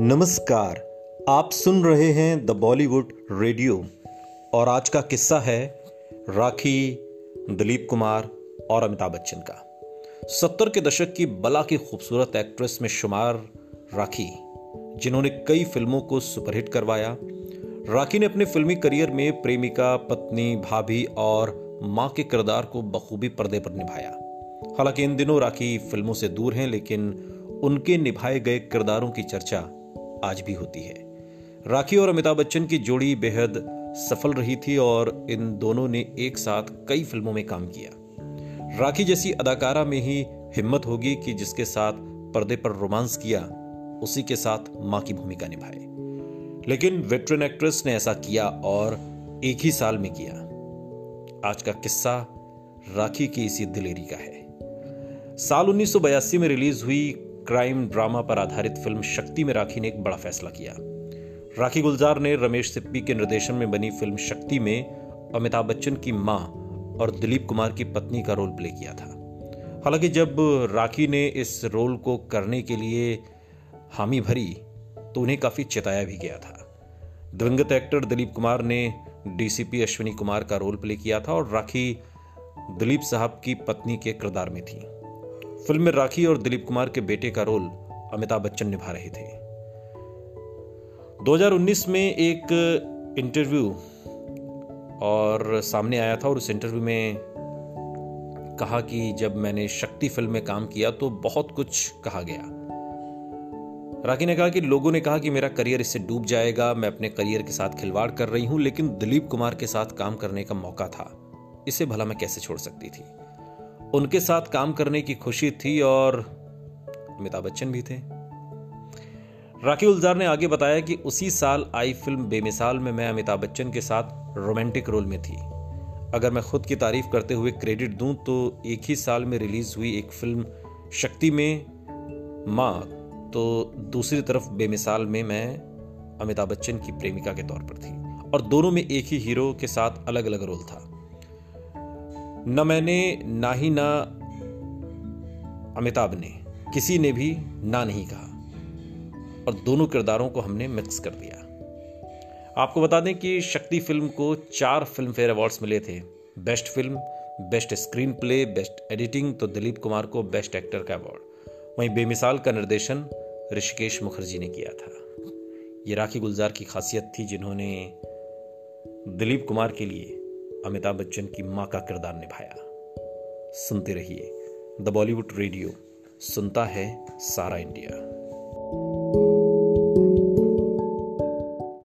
नमस्कार, आप सुन रहे हैं द बॉलीवुड रेडियो और आज का किस्सा है राखी, दिलीप कुमार और अमिताभ बच्चन का। सत्तर के दशक की बला की खूबसूरत एक्ट्रेस में शुमार राखी, जिन्होंने कई फ़िल्मों को सुपरहिट करवाया। राखी ने अपने फिल्मी करियर में प्रेमिका, पत्नी, भाभी और माँ के किरदार को बखूबी पर्दे पर निभाया। हालाँकि इन दिनों राखी फ़िल्मों से दूर हैं, लेकिन उनके निभाए गए किरदारों की चर्चा आज भी होती है। राखी और अमिताभ बच्चन की जोड़ी बेहद सफल रही थी और इन दोनों ने एक साथ कई फ़िल्मों में काम किया। राखी जैसी अदाकारा में ही हिम्मत होगी कि जिसके साथ पर्दे पर रोमांस किया, उसी के साथ माँ की भूमिका निभाए। लेकिन वेटरन एक्ट्रेस ने ऐसा किया और एक ही साल में किया। आज का किस्सा राखी की इसी दिलेरी का है। साल 1982 में रिलीज़ हुई क्राइम ड्रामा पर आधारित फ़िल्म शक्ति में राखी ने एक बड़ा फैसला किया। राखी गुलजार ने रमेश सिप्पी के निर्देशन में बनी फ़िल्म शक्ति में अमिताभ बच्चन की माँ और दिलीप कुमार की पत्नी का रोल प्ले किया था। हालाँकि जब राखी ने इस रोल को करने के लिए हामी भरी तो उन्हें काफ़ी चिताया भी गया था। दिवंगत एक्टर दिलीप कुमार ने डीसीपी अश्विनी कुमार का रोल प्ले किया था और राखी दिलीप साहब की पत्नी के किरदार में थी। फ़िल्म में राखी और दिलीप कुमार के बेटे का रोल अमिताभ बच्चन निभा रहे थे। 2019 में एक इंटरव्यू और सामने आया था और उस इंटरव्यू में कहा कि जब मैंने शक्ति फ़िल्म में काम किया तो बहुत कुछ कहा गया। राखी ने कहा कि लोगों ने कहा कि मेरा करियर इससे डूब जाएगा, मैं अपने करियर के साथ खिलवाड़ कर रही हूँ, लेकिन दिलीप कुमार के साथ काम करने का मौका था। इसे भला मैं कैसे छोड़ सकती थी? उनके साथ काम करने की खुशी थी और अमिताभ बच्चन भी थे। राखी उल्जार ने आगे बताया कि उसी साल आई फ़िल्म बेमिसाल में मैं अमिताभ बच्चन के साथ रोमांटिक रोल में थी। अगर मैं खुद की तारीफ़ करते हुए क्रेडिट दूँ तो एक ही साल में रिलीज़ हुई एक फ़िल्म, शक्ति में माँ तो दूसरी तरफ़ बेमिसाल में मैं अमिताभ बच्चन की प्रेमिका के तौर पर थी। और दोनों में एक ही हीरो के साथ अलग अलग रोल था। न मैंने, ना ही ना अमिताभ ने। किसी ने भी ना नहीं कहा। और दोनों किरदारों को हमने मिक्स कर दिया। आपको बता दें कि शक्ति फ़िल्म को चार फ़िल्म फेयर अवार्ड्स मिले थे। Best film best screenplay best editing तो दिलीप कुमार को बेस्ट एक्टर का अवार्ड वहीं बेमिसाल का निर्देशन ऋषिकेश मुखर्जी ने किया था। ये राखी गुलजार की खासियत थी जिन्होंने दिलीप कुमार के लिए अमिताभ बच्चन की माँ का किरदार निभाया। सुनते रहिए द बॉलीवुड रेडियो, सुनता है सारा इंडिया।